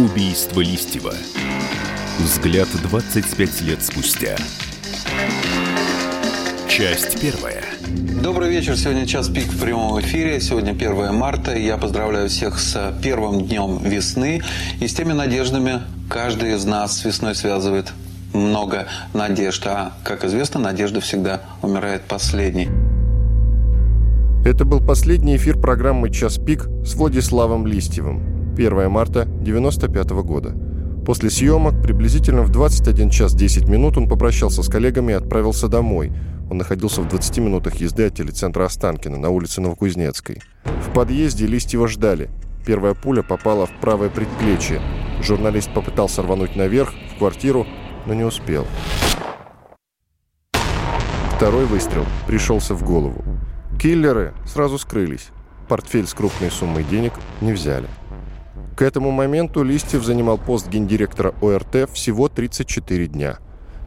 Убийство Листьева. Взгляд 25 лет спустя. Часть первая. Добрый вечер. Сегодня час пик в прямом эфире. Сегодня 1 марта. Я поздравляю всех с первым днем весны и с теми надеждами. Каждый из нас с весной связывает много надежд. А, как известно, надежда всегда умирает последней. Это был последний эфир программы «Час пик» с Владиславом Листьевым. 1 марта 1995 года. После съемок приблизительно в 21 час 10 минут он попрощался с коллегами и отправился домой. Он находился в 20 минутах езды от телецентра Останкина на улице Новокузнецкой. В подъезде Листьева ждали. Первая пуля попала в правое предплечье. Журналист попытался рвануть наверх, в квартиру, но не успел. Второй выстрел пришелся в голову. Киллеры сразу скрылись. Портфель с крупной суммой денег не взяли. К этому моменту Листьев занимал пост гендиректора ОРТ всего 34 дня.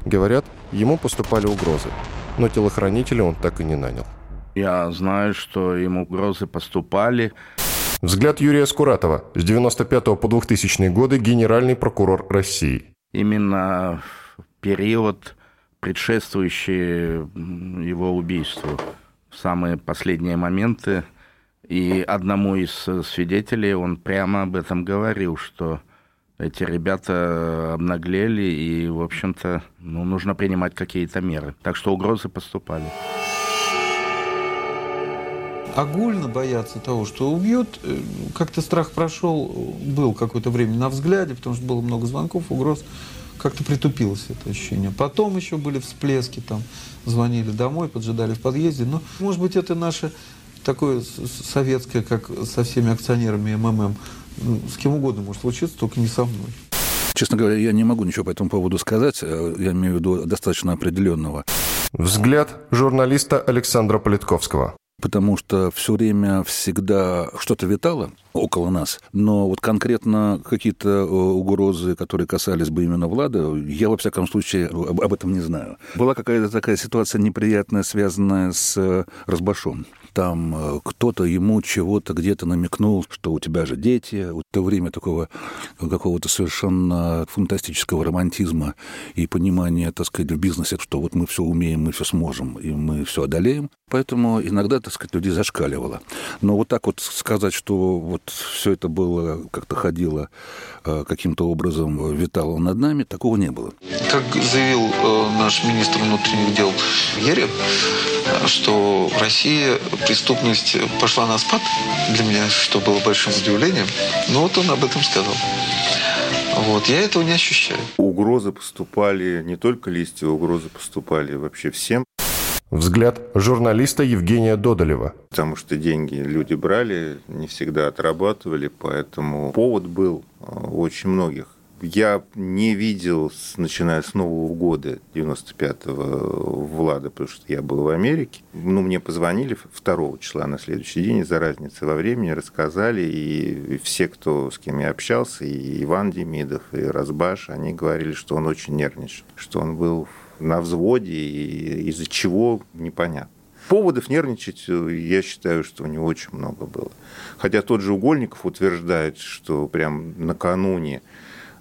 Говорят, ему поступали угрозы, но телохранителя он так и не нанял. Я знаю, что ему угрозы поступали. Взгляд Юрия Скуратова. С 95 по 2000 годы генеральный прокурор России. Именно в период, предшествующий его убийству в самые последние моменты. И одному из свидетелей он прямо об этом говорил, что эти ребята обнаглели, и, в общем-то, ну, нужно принимать какие-то меры. Так что угрозы поступали. Огульно бояться того, что убьют, э, как-то страх прошел, был какое-то время на взгляде, потому что было много звонков, угроз как-то притупилось это ощущение. Потом еще были всплески, там звонили домой, поджидали в подъезде. Но, может быть, это наше такое советское, как со всеми акционерами МММ. Ну, с кем угодно может случиться, только не со мной. Честно говоря, я не могу ничего по этому поводу сказать. Э, я имею в виду достаточно определенного. Взгляд журналиста Александра Политковского потому что все время всегда что-то витало около нас. Но вот конкретно какие-то э, угрозы, которые касались бы именно Влада, я, во всяком случае, об, об этом не знаю. Была какая-то такая ситуация неприятная, связанная с э, Разбашом там э, кто-то ему чего-то где-то намекнул, что у тебя же дети. В то время такого какого-то совершенно фантастического романтизма и понимания, так сказать, в бизнесе, что вот мы все умеем, мы все сможем, и мы все одолеем. Поэтому иногда, так сказать, людей зашкаливало. Но вот так вот сказать, что вот все это было, как-то ходило э, каким-то образом, витало над нами, такого не было. Как заявил э, наш министр внутренних дел Ерев, что в России преступность пошла на спад, для меня что было большим удивлением, но вот он об этом сказал. Вот, я этого не ощущаю. Угрозы поступали не только листья, угрозы поступали вообще всем. Взгляд журналиста Евгения Додолева. Потому что деньги люди брали, не всегда отрабатывали, поэтому повод был очень многих я не видел, начиная с Нового года 95-го Влада, потому что я был в Америке. Ну, мне позвонили 2 числа на следующий день из-за разницы во времени, рассказали, и все, кто с кем я общался, и Иван Демидов, и Разбаш, они говорили, что он очень нервничал, что он был на взводе, и из-за чего непонятно. Поводов нервничать, я считаю, что у него очень много было. Хотя тот же Угольников утверждает, что прям накануне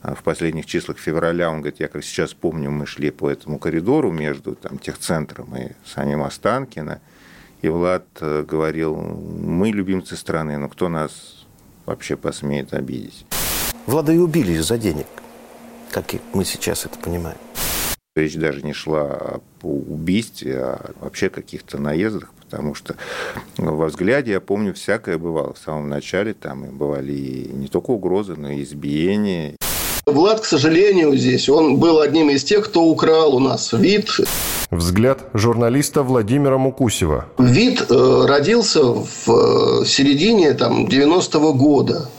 а в последних числах февраля, он говорит, я как сейчас помню, мы шли по этому коридору между там, техцентром и самим Останкино, и Влад э, говорил, мы любимцы страны, но кто нас вообще посмеет обидеть? Влада и убили из-за денег, как мы сейчас это понимаем. Речь даже не шла о убийстве, а вообще каких-то наездах, потому что во взгляде, я помню, всякое бывало. В самом начале там и бывали и не только угрозы, но и избиения. Влад, к сожалению, здесь, он был одним из тех, кто украл у нас вид. Взгляд журналиста Владимира Мукусева. Вид э, родился в э, середине там, 90-го года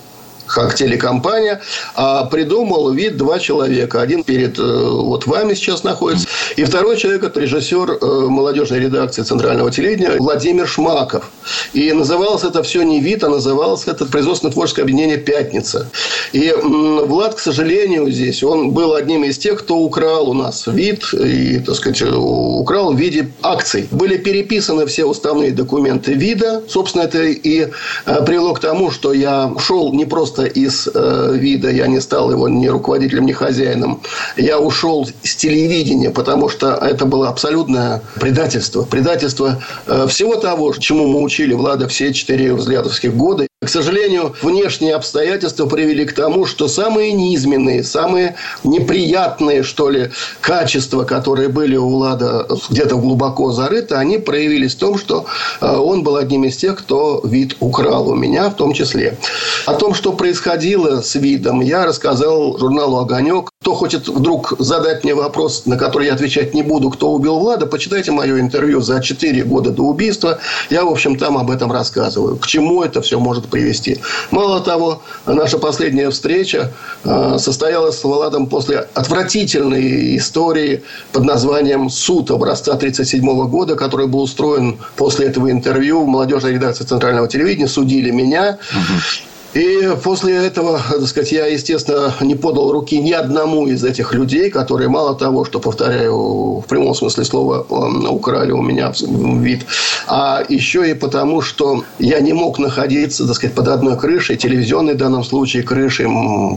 как телекомпания, а придумал вид два человека. Один перед э, вот вами сейчас находится, и второй человек – это режиссер э, молодежной редакции Центрального телевидения Владимир Шмаков. И называлось это все не вид, а называлось это производственно-творческое объединение «Пятница». И Влад, к сожалению, здесь, он был одним из тех, кто украл у нас вид и, так сказать, украл в виде акций. Были переписаны все уставные документы вида. Собственно, это и э, привело к тому, что я шел не просто просто из э, вида. Я не стал его ни руководителем, ни хозяином. Я ушел с телевидения, потому что это было абсолютное предательство. Предательство э, всего того, чему мы учили Влада все четыре взглядовских года. К сожалению, внешние обстоятельства привели к тому, что самые низменные, самые неприятные, что ли, качества, которые были у Влада где-то глубоко зарыты, они проявились в том, что э, он был одним из тех, кто вид украл у меня в том числе. О том, что происходило с видом, я рассказал журналу «Огонек». Кто хочет вдруг задать мне вопрос, на который я отвечать не буду, кто убил Влада, почитайте мое интервью за 4 года до убийства. Я, в общем, там об этом рассказываю. К чему это все может привести. Мало того, наша последняя встреча э, состоялась с Владом после отвратительной истории под названием «Суд» образца 1937 года, который был устроен после этого интервью в молодежной редакции Центрального телевидения. Судили меня. Угу. И после этого, так сказать, я, естественно, не подал руки ни одному из этих людей, которые мало того, что, повторяю, в прямом смысле слова украли у меня вид, а еще и потому, что я не мог находиться, так сказать, под одной крышей, телевизионной в данном случае крышей,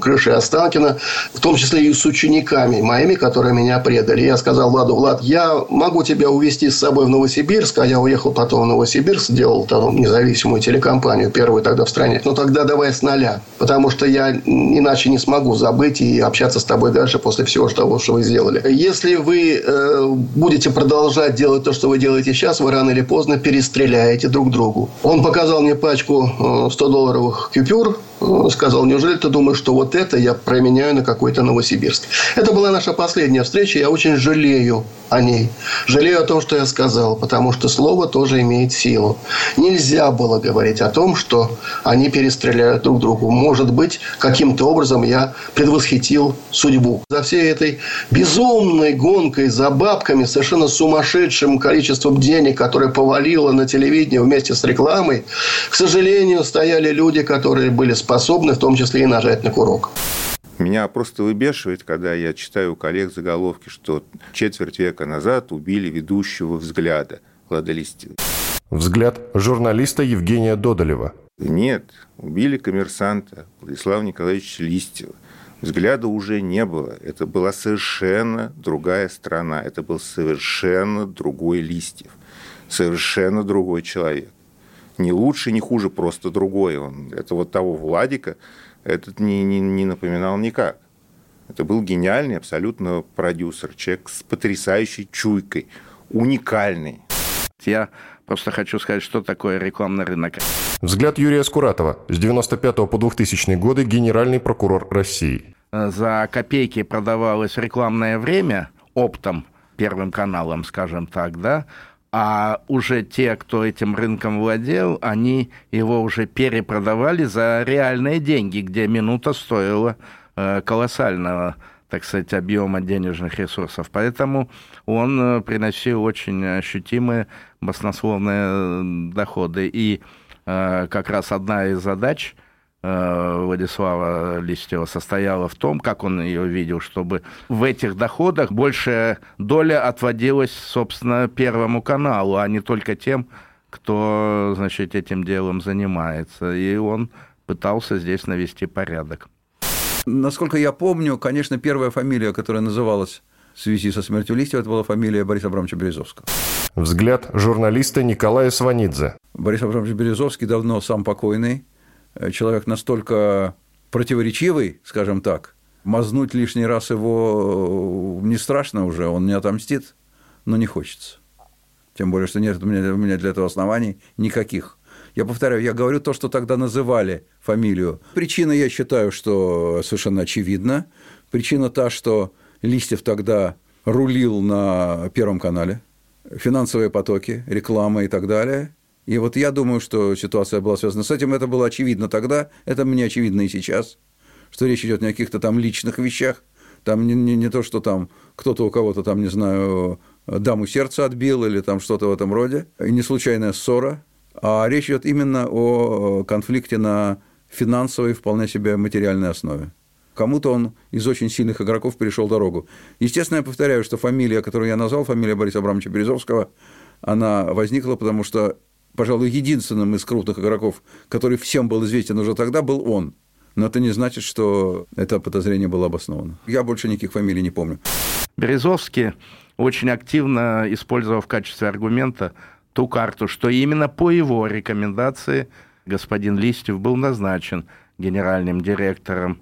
крышей Останкина, в том числе и с учениками моими, которые меня предали. Я сказал Владу, Влад, я могу тебя увезти с собой в Новосибирск, а я уехал потом в Новосибирск, сделал там независимую телекомпанию, первую тогда в стране. Но тогда давай новое с нуля. Потому что я иначе не смогу забыть и общаться с тобой дальше после всего того, что вы сделали. Если вы э, будете продолжать делать то, что вы делаете сейчас, вы рано или поздно перестреляете друг другу. Он показал мне пачку 100-долларовых э, купюр, сказал, неужели ты думаешь, что вот это я променяю на какой-то Новосибирск? Это была наша последняя встреча, я очень жалею о ней. Жалею о том, что я сказал, потому что слово тоже имеет силу. Нельзя было говорить о том, что они перестреляют друг другу. Может быть, каким-то образом я предвосхитил судьбу. За всей этой безумной гонкой за бабками, совершенно сумасшедшим количеством денег, которое повалило на телевидение вместе с рекламой, к сожалению, стояли люди, которые были способны в том числе и нажать на курок. Меня просто выбешивает, когда я читаю у коллег заголовки, что четверть века назад убили ведущего взгляда Влада Листьева. Взгляд журналиста Евгения Додолева. Нет, убили коммерсанта Владислава Николаевича Листьева. Взгляда уже не было. Это была совершенно другая страна. Это был совершенно другой Листьев. Совершенно другой человек. Не лучше, не хуже, просто другой. Он, это вот того Владика, этот не, не, не напоминал никак. Это был гениальный абсолютно продюсер, человек с потрясающей чуйкой, уникальный. Я просто хочу сказать, что такое рекламный рынок. Взгляд Юрия Скуратова. С 95 по 2000 годы генеральный прокурор России. За копейки продавалось рекламное время оптом, первым каналом, скажем так, да, а уже те, кто этим рынком владел, они его уже перепродавали за реальные деньги, где минута стоила э, колоссального так сказать, объема денежных ресурсов. Поэтому он э, приносил очень ощутимые баснословные э, доходы. И как раз одна из задач – Владислава Листьева состояла в том, как он ее видел, чтобы в этих доходах большая доля отводилась, собственно, Первому каналу, а не только тем, кто, значит, этим делом занимается. И он пытался здесь навести порядок. Насколько я помню, конечно, первая фамилия, которая называлась в связи со смертью Листьева, это была фамилия Бориса Абрамовича Березовского. Взгляд журналиста Николая Сванидзе. Борис Абрамович Березовский давно сам покойный, Э, человек настолько противоречивый, скажем так, мазнуть лишний раз его э, не страшно уже, он не отомстит, но не хочется. Тем более, что нет у меня, у меня для этого оснований никаких. Я повторяю, я говорю то, что тогда называли фамилию. Причина, я считаю, что совершенно очевидна. Причина та, что Листьев тогда рулил на Первом канале. Финансовые потоки, реклама и так далее. И вот я думаю, что ситуация была связана с этим. Это было очевидно тогда, это мне очевидно и сейчас, что речь идет не о каких-то там личных вещах, там не, не, не то, что там кто-то у кого-то там, не знаю, даму сердца отбил или там что-то в этом роде, и не случайная ссора, а речь идет именно о конфликте на финансовой, вполне себе материальной основе. Кому-то он из очень сильных игроков перешел дорогу. Естественно, я повторяю, что фамилия, которую я назвал, фамилия Бориса Абрамовича Березовского, она возникла, потому что пожалуй, единственным из крупных игроков, который всем был известен уже тогда, был он. Но это не значит, что это подозрение было обосновано. Я больше никаких фамилий не помню. Березовский очень активно использовал в качестве аргумента ту карту, что именно по его рекомендации господин Листьев был назначен генеральным директором.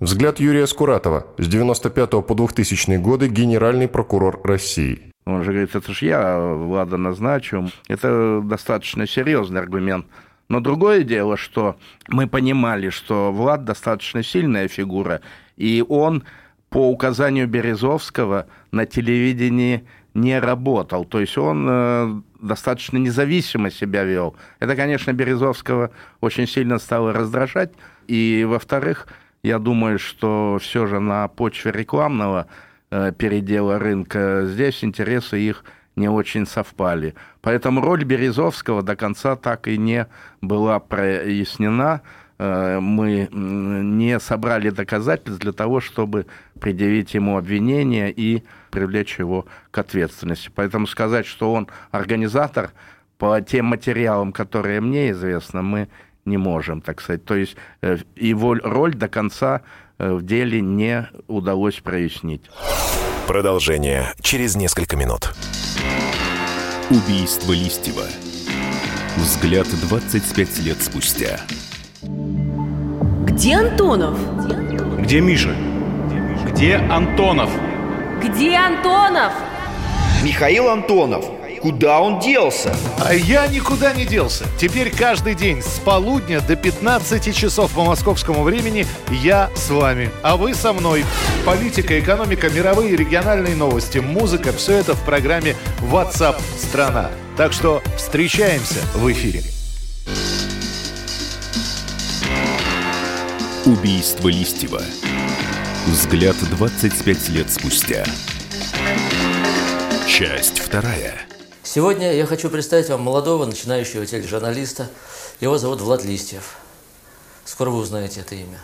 Взгляд Юрия Скуратова. С 95 по 2000 годы генеральный прокурор России. Он же говорит, это же я Влада назначу. Это достаточно серьезный аргумент. Но другое дело, что мы понимали, что Влад достаточно сильная фигура, и он по указанию Березовского на телевидении не работал. То есть он э, достаточно независимо себя вел. Это, конечно, Березовского очень сильно стало раздражать. И, во-вторых, я думаю, что все же на почве рекламного передела рынка здесь интересы их не очень совпали. Поэтому роль Березовского до конца так и не была прояснена. Э, мы не собрали доказательств для того, чтобы предъявить ему обвинение и привлечь его к ответственности. Поэтому сказать, что он организатор, по тем материалам, которые мне известны, мы не можем, так сказать. То есть э, его роль до конца э, в деле не удалось прояснить. Продолжение через несколько минут. Убийство Листьева. Взгляд 25 лет спустя. Где Антонов? Где Миша? Где Антонов? Где Антонов? Михаил Антонов. Куда он делся? А я никуда не делся. Теперь каждый день с полудня до 15 часов по московскому времени я с вами, а вы со мной. Политика, экономика, мировые и региональные новости, музыка – все это в программе WhatsApp страна. Так что встречаемся в эфире. Убийство Листьева. Взгляд 25 лет спустя. Часть вторая. Сегодня я хочу представить вам молодого начинающего тележурналиста. Его зовут Влад Листьев. Скоро вы узнаете это имя.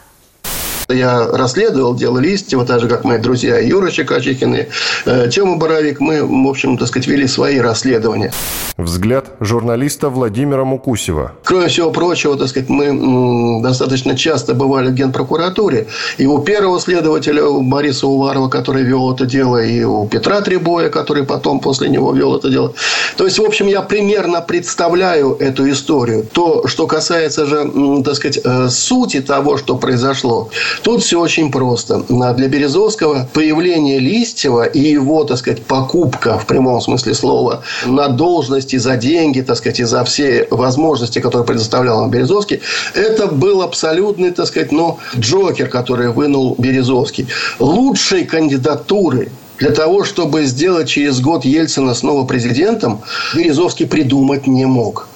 Я расследовал дело Листьева, так же, как мои друзья Юра Чекачихин э, Тёма Боровик. Мы, в общем, так сказать, вели свои расследования. Взгляд журналиста Владимира Мукусева. Кроме всего прочего, так сказать, мы достаточно часто бывали в Генпрокуратуре. И у первого следователя, у Бориса Уварова, который вел это дело, и у Петра Требоя, который потом после него вел это дело. То есть, в общем, я примерно представляю эту историю. То, что касается же, так сказать, э, сути того, что произошло, Тут все очень просто. Для Березовского появление Листьева и его, так сказать, покупка в прямом смысле слова на должности за деньги, так сказать, и за все возможности, которые предоставлял нам Березовский, это был абсолютный, так сказать, ну, Джокер, который вынул Березовский. Лучшей кандидатуры для того, чтобы сделать через год Ельцина снова президентом, Березовский придумать не мог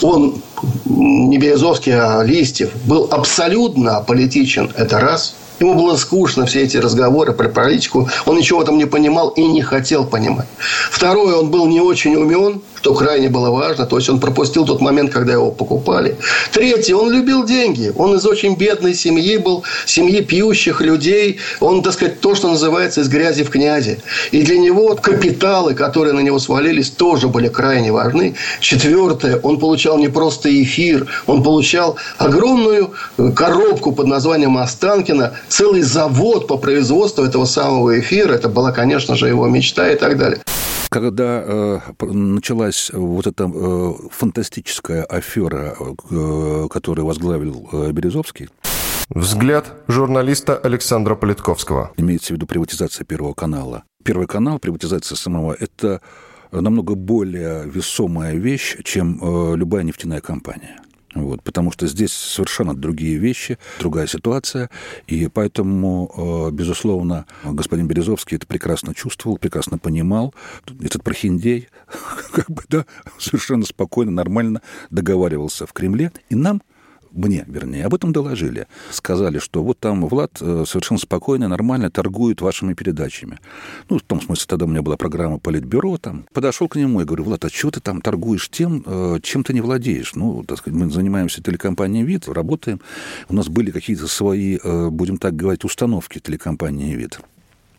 он, не Березовский, а Листьев, был абсолютно аполитичен. Это раз. Ему было скучно все эти разговоры про политику. Он ничего там не понимал и не хотел понимать. Второе, он был не очень умен что крайне было важно. То есть, он пропустил тот момент, когда его покупали. Третье, он любил деньги. Он из очень бедной семьи был, семьи пьющих людей. Он, так сказать, то, что называется из грязи в князи. И для него капиталы, которые на него свалились, тоже были крайне важны. Четвертое, он получал не просто эфир, он получал огромную коробку под названием Останкина, целый завод по производству этого самого эфира. Это была, конечно же, его мечта и так далее. Когда э, началась вот эта э, фантастическая афера, э, которую возглавил э, Березовский, Взгляд журналиста Александра Политковского. Имеется в виду приватизация Первого канала. Первый канал, приватизация самого, это намного более весомая вещь, чем э, любая нефтяная компания. Вот, потому что здесь совершенно другие вещи, другая ситуация. И поэтому, э, безусловно, господин Березовский это прекрасно чувствовал, прекрасно понимал. Этот прохиндей как бы, да, совершенно спокойно, нормально договаривался в Кремле. И нам мне, вернее, об этом доложили. Сказали, что вот там Влад э, совершенно спокойно, нормально торгует вашими передачами. Ну, в том смысле, тогда у меня была программа Политбюро, там. Подошел к нему и говорю, Влад, а чего ты там торгуешь тем, э, чем ты не владеешь? Ну, так сказать, мы занимаемся телекомпанией «Вид», работаем. У нас были какие-то свои, э, будем так говорить, установки телекомпании «Вид».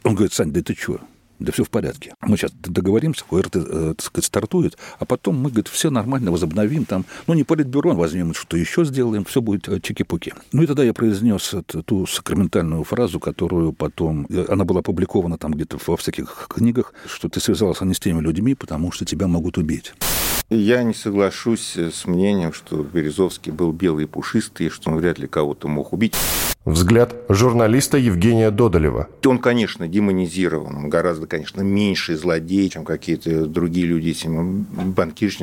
Он говорит, Сань, да ты что? Да все в порядке. Мы сейчас договоримся, ОРТ, э, так сказать, стартует, а потом мы, говорит, все нормально возобновим там, ну, не политбюро, возьмем, что еще сделаем, все будет э, чики-пуки. Ну, и тогда я произнес ту сакраментальную фразу, которую потом, э, она была опубликована там где-то во всяких книгах, что ты связался не с теми людьми, потому что тебя могут убить. Я не соглашусь с мнением, что Березовский был белый и пушистый, что он вряд ли кого-то мог убить. Взгляд журналиста Евгения Додолева. Он, конечно, демонизирован. Он гораздо, конечно, меньше злодей, чем какие-то другие люди, чем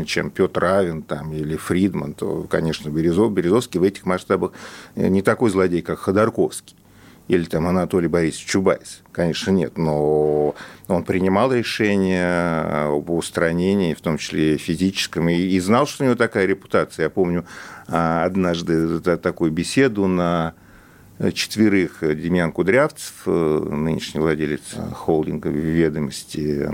чем Петр Равин там, или Фридман. То, конечно, Березов, Березовский в этих масштабах не такой злодей, как Ходорковский или там Анатолий Борисович Чубайс. Конечно, нет, но он принимал решения об устранении, в том числе физическом, и, и знал, что у него такая репутация. Я помню а, однажды такую беседу на четверых Демьян Кудрявцев, э, нынешний владелец холдинга «Ведомости»,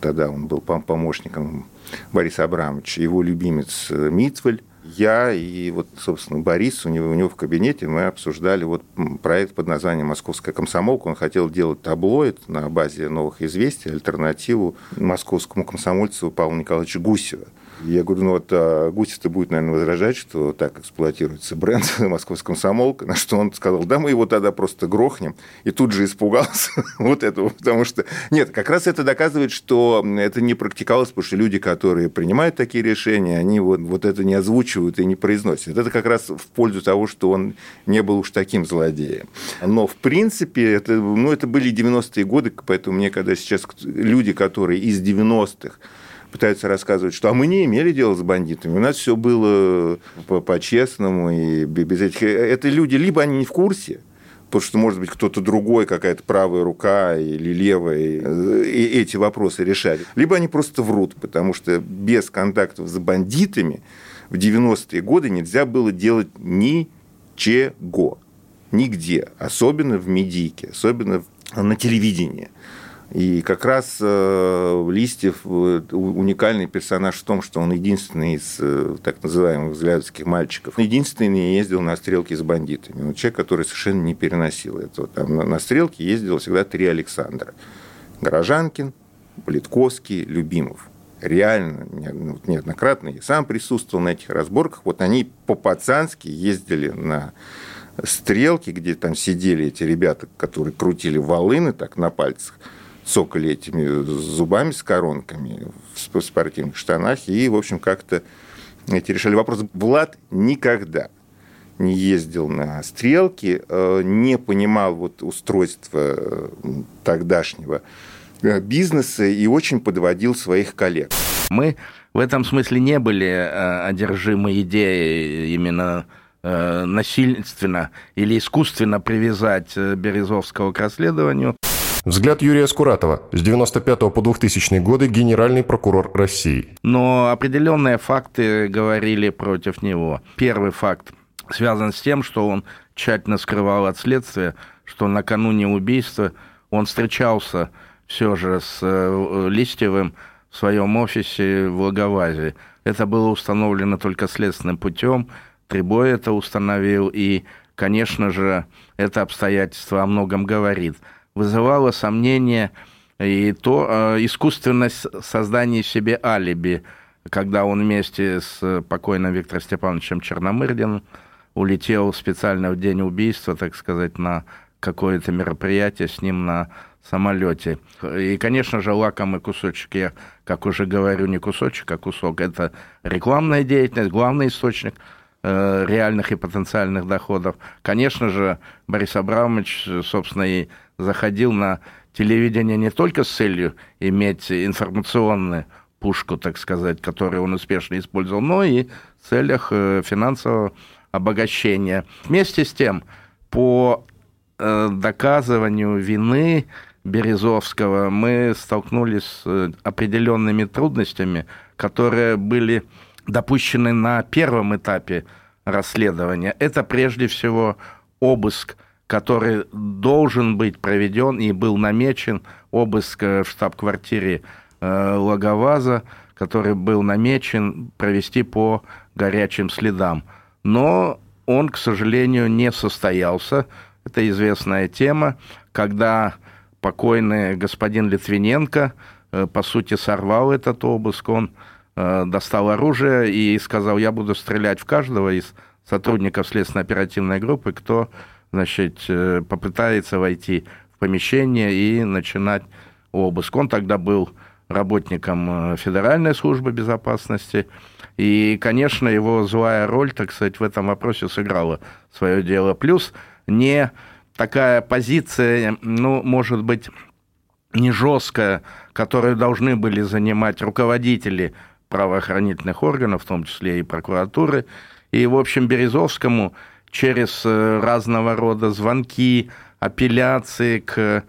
тогда он был помощником Бориса Абрамовича, его любимец Митвель, я и вот, собственно, Борис, у него, у него в кабинете мы обсуждали вот проект под названием «Московская комсомолка». Он хотел делать таблоид на базе новых известий, альтернативу московскому комсомольцу Павлу Николаевичу Гусева. Я говорю, ну вот а Гусев-то будет, наверное, возражать, что так эксплуатируется бренд «Московская комсомолка», на что он сказал, да, мы его тогда просто грохнем, и тут же испугался вот этого, потому что... Нет, как раз это доказывает, что это не практиковалось, потому что люди, которые принимают такие решения, они вот, вот это не озвучивают и не произносят. Это как раз в пользу того, что он не был уж таким злодеем. Но, в принципе, это, ну, это были 90-е годы, поэтому мне, когда сейчас люди, которые из 90-х пытаются рассказывать, что а мы не имели дела с бандитами, у нас все было по-честному и без этих... Это люди, либо они не в курсе, потому что, может быть, кто-то другой, какая-то правая рука или левая, и эти вопросы решали. Либо они просто врут, потому что без контактов с бандитами в 90-е годы нельзя было делать ничего. Нигде. Особенно в медийке, особенно на телевидении. И как раз э, Листьев э, уникальный персонаж в том, что он единственный из э, так называемых взглядовских мальчиков, единственный не ездил на стрелки с бандитами. Вот человек, который совершенно не переносил этого. Там на стрелке ездил всегда три Александра. Горожанкин, Политковский, Любимов. Реально, ну, неоднократно я сам присутствовал на этих разборках. Вот они по-пацански ездили на стрелки, где там сидели эти ребята, которые крутили волыны так на пальцах – цокали этими зубами с коронками в спортивных штанах. И, в общем, как-то эти решали вопросы. Влад никогда не ездил на стрелки, э, не понимал вот устройства э, тогдашнего э, бизнеса и очень подводил своих коллег. Мы в этом смысле не были одержимы идеей именно насильственно или искусственно привязать Березовского к расследованию. Взгляд Юрия Скуратова. С 95 по 2000 годы генеральный прокурор России. Но определенные факты говорили против него. Первый факт связан с тем, что он тщательно скрывал от следствия, что накануне убийства он встречался все же с э, Листьевым в своем офисе в Лаговазе. Это было установлено только следственным путем. Трибой это установил, и, конечно же, это обстоятельство о многом говорит – вызывало сомнение и то э, искусственность создания себе алиби, когда он вместе с покойным Виктором Степановичем Черномырдиным улетел специально в день убийства, так сказать, на какое-то мероприятие с ним на самолете. И, конечно же, лакомый кусочек, я, как уже говорю, не кусочек, а кусок, это рекламная деятельность, главный источник реальных и потенциальных доходов. Конечно же, Борис Абрамович, собственно, и заходил на телевидение не только с целью иметь информационную пушку, так сказать, которую он успешно использовал, но и в целях э, финансового обогащения. Вместе с тем, по э, доказыванию вины Березовского мы столкнулись с э, определенными трудностями, которые были допущены на первом этапе расследования. Это прежде всего обыск который должен быть проведен и был намечен обыск в штаб-квартире э, Логоваза, который был намечен провести по горячим следам. Но он, к сожалению, не состоялся. Это известная тема, когда покойный господин Литвиненко, э, по сути, сорвал этот обыск. Он э, достал оружие и сказал, я буду стрелять в каждого из сотрудников следственно-оперативной группы, кто значит, э, попытается войти в помещение и начинать обыск. Он тогда был работником Федеральной службы безопасности. И, конечно, его злая роль, так сказать, в этом вопросе сыграла свое дело. Плюс не такая позиция, ну, может быть, не жесткая, которую должны были занимать руководители правоохранительных органов, в том числе и прокуратуры. И, в общем, Березовскому через э, разного рода звонки, апелляции к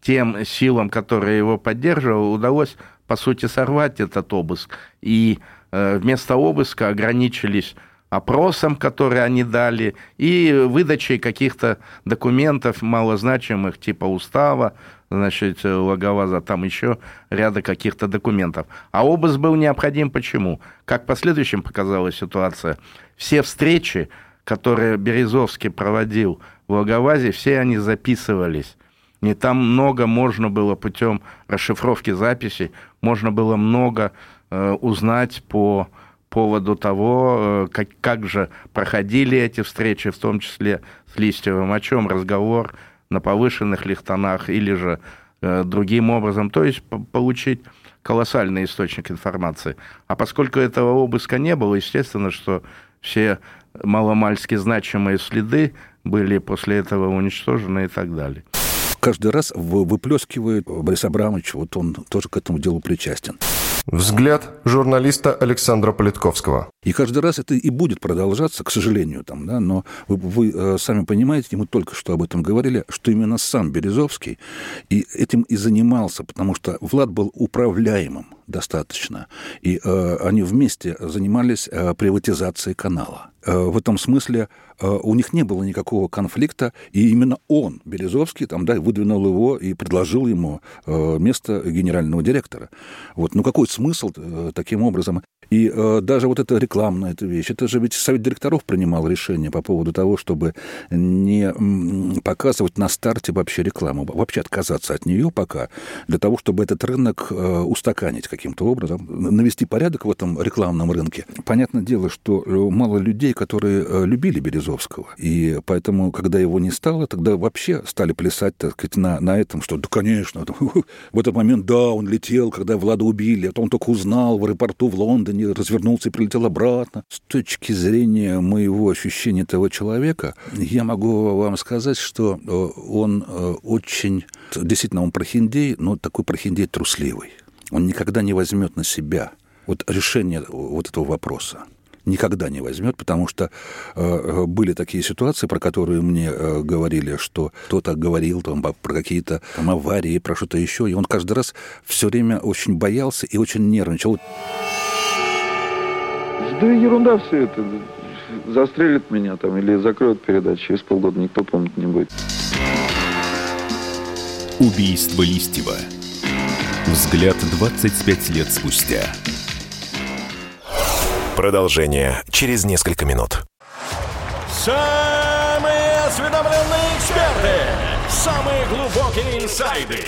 тем силам, которые его поддерживали, удалось, по сути, сорвать этот обыск. И э, вместо обыска ограничились опросом, который они дали, и выдачей каких-то документов малозначимых, типа устава, значит, Логоваза, там еще ряда каких-то документов. А обыск был необходим почему? Как в последующем показала ситуация, все встречи, которые Березовский проводил в Логовазе, все они записывались. И там много можно было путем расшифровки записей, можно было много э, узнать по поводу того, э, как, как же проходили эти встречи, в том числе с Листьевым, о чем разговор на повышенных лихтонах или же э, другим образом, то есть получить колоссальный источник информации. А поскольку этого обыска не было, естественно, что все маломальски значимые следы были после этого уничтожены и так далее каждый раз выплескивает Борис Абрамович, вот он тоже к этому делу причастен. Взгляд журналиста Александра Политковского. И каждый раз это и будет продолжаться, к сожалению, там, да, но вы, вы э, сами понимаете, мы только что об этом говорили, что именно сам Березовский и этим и занимался, потому что Влад был управляемым достаточно, и э, они вместе занимались э, приватизацией канала. Э, в этом смысле э, у них не было никакого конфликта, и именно он, Березовский, там, да, выдвинул его и предложил ему э, место генерального директора. Вот. Ну какой смысл таким образом? И даже вот эта рекламная эта вещь, это же ведь совет директоров принимал решение по поводу того, чтобы не показывать на старте вообще рекламу, вообще отказаться от нее пока, для того, чтобы этот рынок устаканить каким-то образом, навести порядок в этом рекламном рынке. Понятное дело, что мало людей, которые э, любили Березовского. И поэтому, когда его не стало, тогда вообще стали плясать, так сказать, на, на этом, что да, конечно, в этот момент, да, он летел, когда Влада убили, а он только узнал в аэропорту в Лондоне, развернулся и прилетел обратно. С точки зрения моего ощущения этого человека, я могу вам сказать, что э, он э, очень, действительно, он прохиндей, но такой прохиндей трусливый. Он никогда не возьмет на себя вот решение вот этого вопроса никогда не возьмет, потому что э, э, были такие ситуации, про которые мне э, говорили, что кто-то говорил там, про какие-то там, аварии, про что-то еще, и он каждый раз все время очень боялся и очень нервничал. Да ерунда все это. Застрелят меня там или закроют передачу, через полгода никто помнить не будет. Убийство Листьева. Взгляд 25 лет спустя. Продолжение через несколько минут. Самые осведомленные эксперты, самые глубокие инсайды,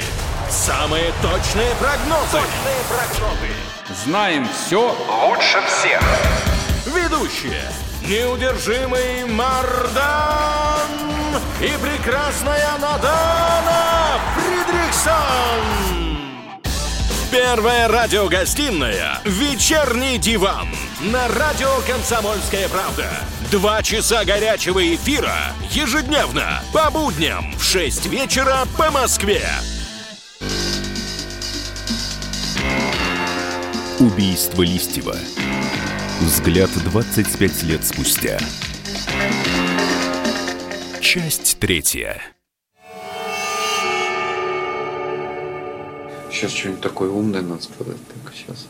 самые точные прогнозы. Точные прогнозы. Знаем все лучше всех. Ведущие. Неудержимый Мардан и прекрасная Надана Фридрихсон. Первая радиогостинная «Вечерний диван» на радио «Комсомольская правда». Два часа горячего эфира ежедневно по будням в 6 вечера по Москве. Убийство Листьева. Взгляд 25 лет спустя. Часть третья. Сейчас что-нибудь такое умное надо сказать. Так, сейчас.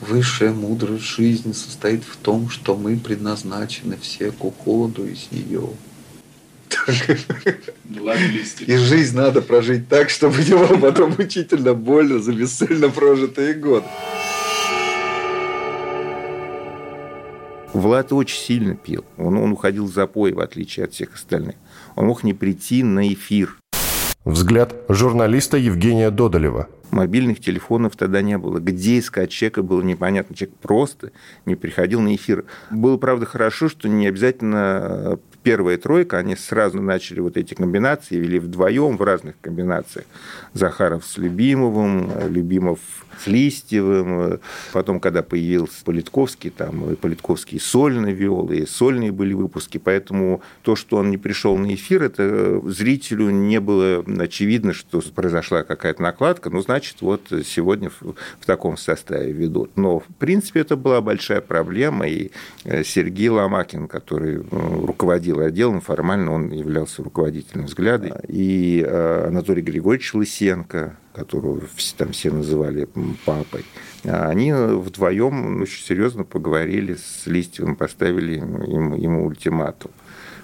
Высшая мудрость жизни состоит в том, что мы предназначены все к уходу из нее. И жизнь надо прожить так, чтобы не было потом мучительно больно за бесцельно прожитые годы. Влад очень сильно пил. Он, он уходил в запой, в отличие от всех остальных. Он мог не прийти на эфир. Взгляд журналиста Евгения Додолева. Мобильных телефонов тогда не было. Где искать человека, было непонятно. Человек просто не приходил на эфир. Было, правда, хорошо, что не обязательно первая тройка, они сразу начали вот эти комбинации, вели вдвоем в разных комбинациях. Захаров с Любимовым, Любимов с Листьевым. Потом, когда появился Политковский, там и Политковский сольно вел, и сольные были выпуски. Поэтому то, что он не пришел на эфир, это зрителю не было очевидно, что произошла какая-то накладка. Ну, значит, вот сегодня в, в таком составе ведут. Но, в принципе, это была большая проблема. И э, Сергей Ломакин, который э, руководил отделом, формально он являлся руководителем взгляда. И э, Анатолий Григорьевич Лысенко, которого там все называли папой, они вдвоем очень серьезно поговорили с Листьевым, поставили ему, ему ультиматум,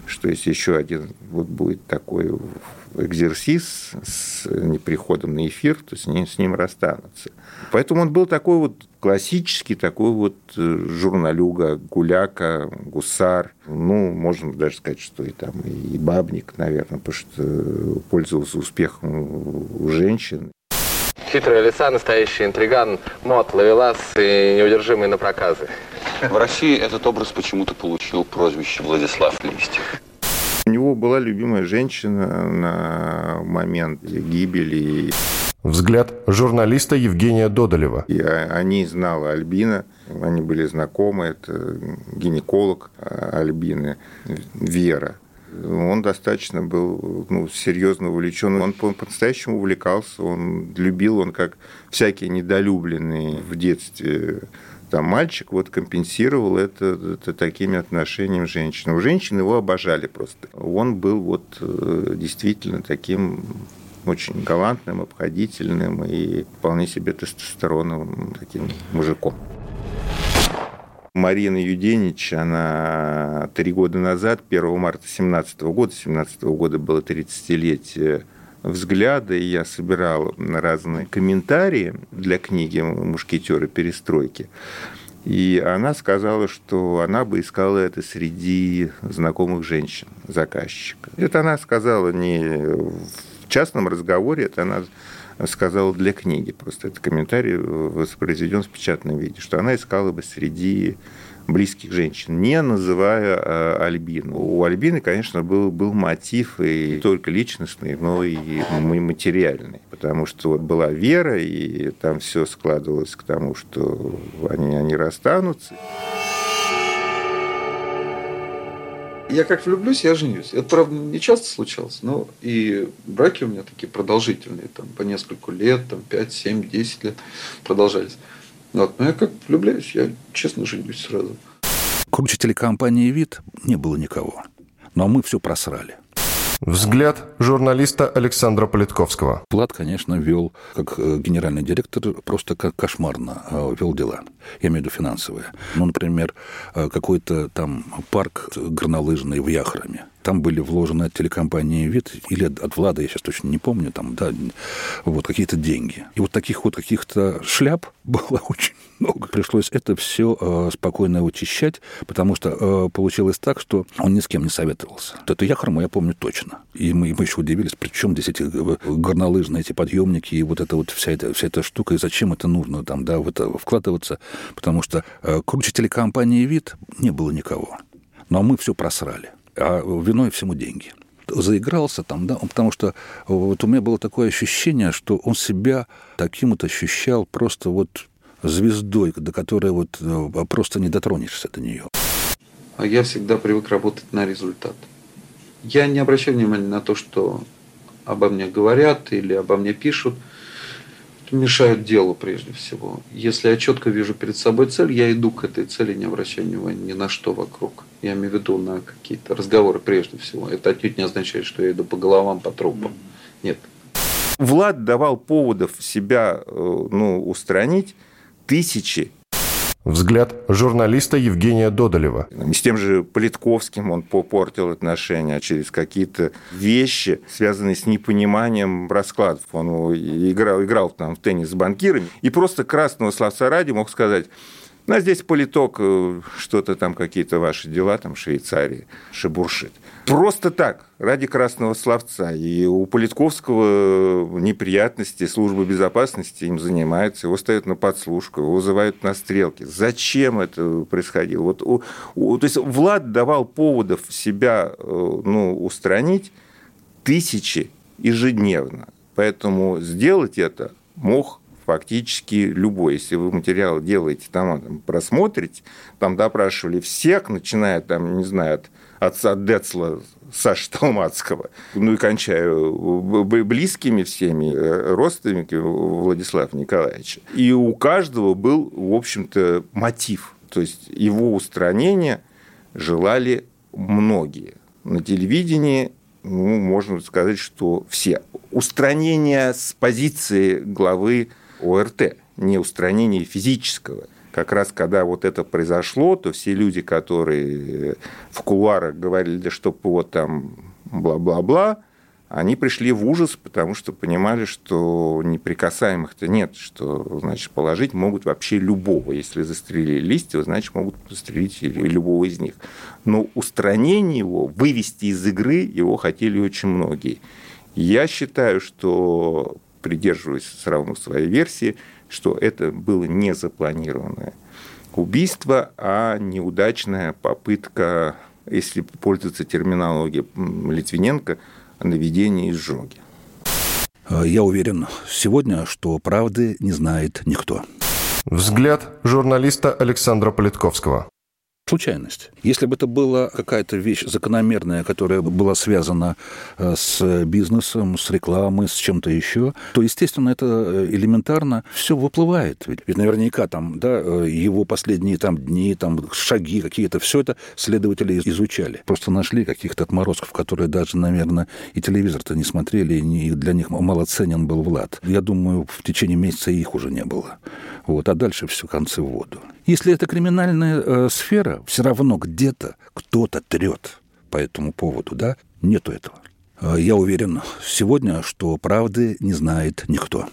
что если еще один вот будет такой экзерсис с неприходом на эфир, то ним, с ним расстанутся. Поэтому он был такой вот классический, такой вот э, журналюга, гуляка, гусар. Ну, можно даже сказать, что и там и бабник, наверное, потому что пользовался успехом у женщин. Хитрая лиса, настоящий интриган, мод, ловелас и неудержимый на проказы. В России этот образ почему-то получил прозвище Владислав Листьев. У него была любимая женщина на момент гибели. Взгляд журналиста Евгения Додолева. И о ней знала Альбина, они были знакомы, это гинеколог Альбины, Вера он достаточно был ну, серьезно увлечен. Он по-настоящему увлекался, он любил, он как всякий недолюбленный в детстве там мальчик вот компенсировал это, это такими отношениями женщин. У женщин его обожали просто. Он был вот э, действительно таким очень галантным, обходительным и вполне себе тестостероновым таким мужиком. Марина Юденич, она три года назад, 1 марта 17 года, 17 года было 30-летие взгляда, и я собирал разные комментарии для книги «Мушкетеры перестройки». И она сказала, что она бы искала это среди знакомых женщин, заказчика. Это она сказала не в частном разговоре, это она сказала для книги. Просто этот комментарий воспроизведен в печатном виде, что она искала бы среди близких женщин, не называя э, Альбину. У Альбины, конечно, был, был мотив и не только личностный, но и материальный, потому что вот была вера, и там все складывалось к тому, что они, они расстанутся. Я как влюблюсь, я женюсь. Это, правда, не часто случалось, но и браки у меня такие продолжительные, там, по несколько лет, там, 5, 7, 10 лет продолжались. Вот. Но я как влюбляюсь, я честно женюсь сразу. Круче телекомпании «Вид» не было никого. Но мы все просрали. Взгляд журналиста Александра Политковского. Плат, конечно, вел, как э, генеральный директор, просто как кошмарно э, вел дела. Я имею в виду финансовые. Ну, например, э, какой-то там парк горнолыжный в Яхраме. Там были вложены от телекомпании «Вид» или от Влада, я сейчас точно не помню, там, да, вот какие-то деньги. И вот таких вот каких-то шляп было очень много. Пришлось это все э, спокойно вычищать, потому что э, получилось так, что он ни с кем не советовался. Это Яхрому я помню точно. И мы, мы еще удивились, при чем здесь эти э, горнолыжные эти подъемники и вот эта вот вся эта, вся эта штука, и зачем это нужно там, да, в это вкладываться, потому что э, круче телекомпании «Вид» не было никого. Но мы все просрали а виной всему деньги. Заигрался там, да, потому что вот у меня было такое ощущение, что он себя таким вот ощущал просто вот звездой, до которой вот э, просто не дотронешься до нее. А я всегда привык работать на результат. Я не обращаю внимания на то, что обо мне говорят или обо мне пишут – мешают делу прежде всего. Если я четко вижу перед собой цель, я иду к этой цели, не обращая внимания ни на что вокруг. Я имею в виду на какие-то разговоры прежде всего. Это отнюдь не означает, что я иду по головам, по трупам. Нет. Влад давал поводов себя э, ну, устранить тысячи Взгляд журналиста Евгения Додолева. С тем же Политковским он попортил отношения через какие-то вещи, связанные с непониманием раскладов. Он играл, играл там в теннис с банкирами, и просто красного словца ради мог сказать, Ну, а здесь политок, э, что-то там, какие-то ваши дела, там, Швейцарии, шебуршит. Просто так, ради красного словца. И у Политковского неприятности, служба безопасности им занимается, его ставят на подслушку, его вызывают на стрелки. Зачем это происходило? Вот, у, у, то есть Влад давал поводов себя э, ну, устранить тысячи ежедневно. Поэтому сделать это мог фактически любой. Если вы материал делаете, там, там просмотрите, там допрашивали всех, начиная, там, не знаю, от отца Децла Саши Толмацкого, ну и кончая близкими всеми э, родственниками Владислава Николаевича. И у каждого был, в общем-то, мотив. То есть его устранения желали многие. На телевидении ну, можно сказать, что все. Устранение с позиции главы ОРТ, не устранение физического. Как раз когда вот это произошло, то все люди, которые в кулуарах говорили, да чтоб вот там бла-бла-бла, они пришли в ужас, потому что понимали, что неприкасаемых-то нет, что, значит, положить могут вообще любого. Если застрелили листья, значит, могут застрелить любого из них. Но устранение его, вывести из игры его хотели очень многие. Я считаю, что придерживаюсь все равно своей версии, что это было не запланированное убийство, а неудачная попытка, если пользоваться терминологией Литвиненко, наведения изжоги. Я уверен сегодня, что правды не знает никто. Взгляд журналиста Александра Политковского случайность. Если бы это была какая-то вещь закономерная, которая была связана э, с бизнесом, с рекламой, с чем-то еще, то, естественно, это э, элементарно все выплывает. Ведь, ведь наверняка там, да, э, его последние там дни, там шаги какие-то, все это следователи изучали. Просто нашли каких-то отморозков, которые даже, наверное, и телевизор-то не смотрели, и для них малоценен был Влад. Я думаю, в течение месяца их уже не было. Вот, а дальше все концы в воду. Если это криминальная э, сфера, все равно где-то кто-то трет по этому поводу, да? Нету этого. Э, я уверен сегодня, что правды не знает никто.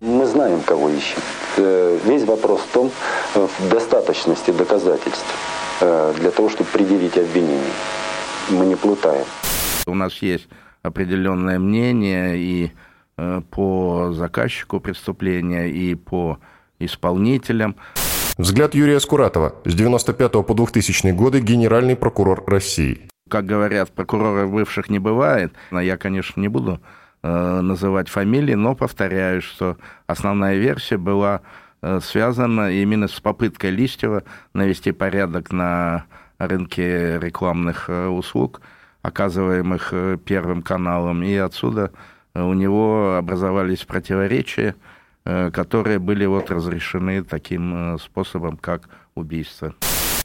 Мы знаем, кого ищем. Э, весь вопрос в том, э, в достаточности доказательств для того, чтобы предъявить обвинение. Мы не плутаем. У нас есть определенное мнение и по заказчику преступления, и по исполнителям. Взгляд Юрия Скуратова. С 95 по 2000 годы генеральный прокурор России. Как говорят, прокуроров бывших не бывает. Но я, конечно, не буду э, называть фамилии, но повторяю, что основная версия была э, связана именно с попыткой Листьева навести порядок на рынке рекламных э, услуг, оказываемых Первым каналом. И отсюда у него образовались противоречия – которые были вот разрешены таким э, способом, как убийство.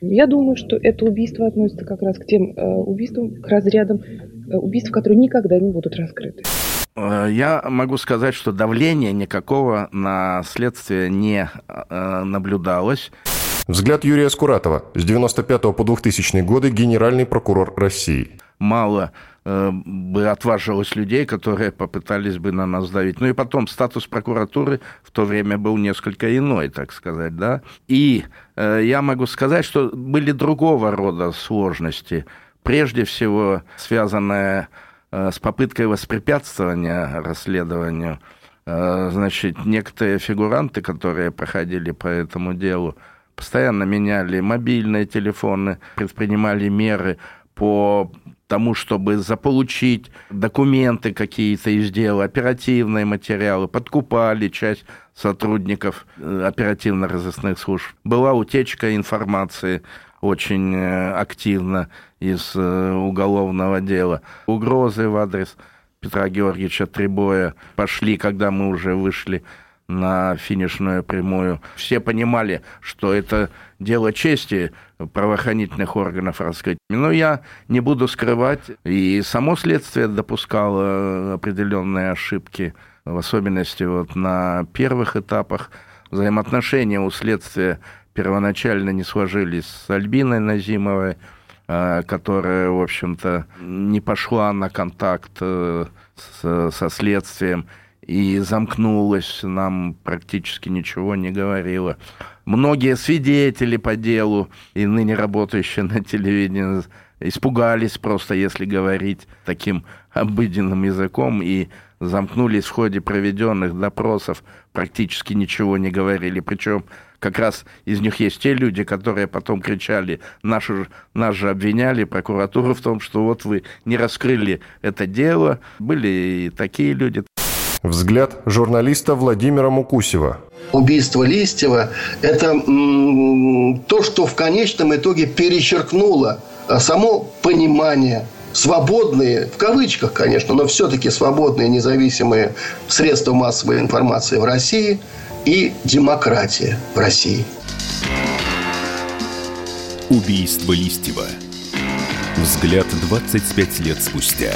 Я думаю, что это убийство относится как раз к тем э, убийствам, к разрядам э, убийств, которые никогда не будут раскрыты. Э, я могу сказать, что давления никакого на следствие не э, наблюдалось. Взгляд Юрия Скуратова. С 95 по 2000 годы генеральный прокурор России. Мало Э, бы отважилось людей, которые попытались бы на нас давить. Ну и потом статус прокуратуры в то время был несколько иной, так сказать, да. И э, я могу сказать, что были другого рода сложности. Прежде всего, связанные э, с попыткой воспрепятствования расследованию. Э, значит, некоторые фигуранты, которые проходили по этому делу, постоянно меняли мобильные телефоны, предпринимали меры по тому, чтобы заполучить документы какие-то из дела, оперативные материалы, подкупали часть сотрудников э, оперативно-розыскных служб. Была утечка информации очень э, активно из э, уголовного дела. Угрозы в адрес Петра Георгиевича Требоя пошли, когда мы уже вышли на финишную прямую. Все понимали, что это дело чести правоохранительных органов раскрыть. Но я не буду скрывать, и само следствие допускало определенные ошибки, в особенности вот на первых этапах. Взаимоотношения у следствия первоначально не сложились с Альбиной Назимовой, а, которая, в общем-то, не пошла на контакт э, со следствием и замкнулась, нам практически ничего не говорила. Многие свидетели по делу и ныне работающие на телевидении испугались просто, если говорить таким обыденным языком, и замкнулись в ходе проведенных допросов, практически ничего не говорили. Причем как раз из них есть те люди, которые потом кричали, нашу, нас же обвиняли, прокуратуру в том, что вот вы не раскрыли это дело. Были и такие люди. Взгляд журналиста Владимира Мукусева. Убийство Листьева – это то, что в конечном итоге перечеркнуло а, само понимание свободные, в кавычках, конечно, но все-таки свободные независимые средства массовой информации в России и демократия в России. Убийство Листьева. Взгляд 25 лет спустя.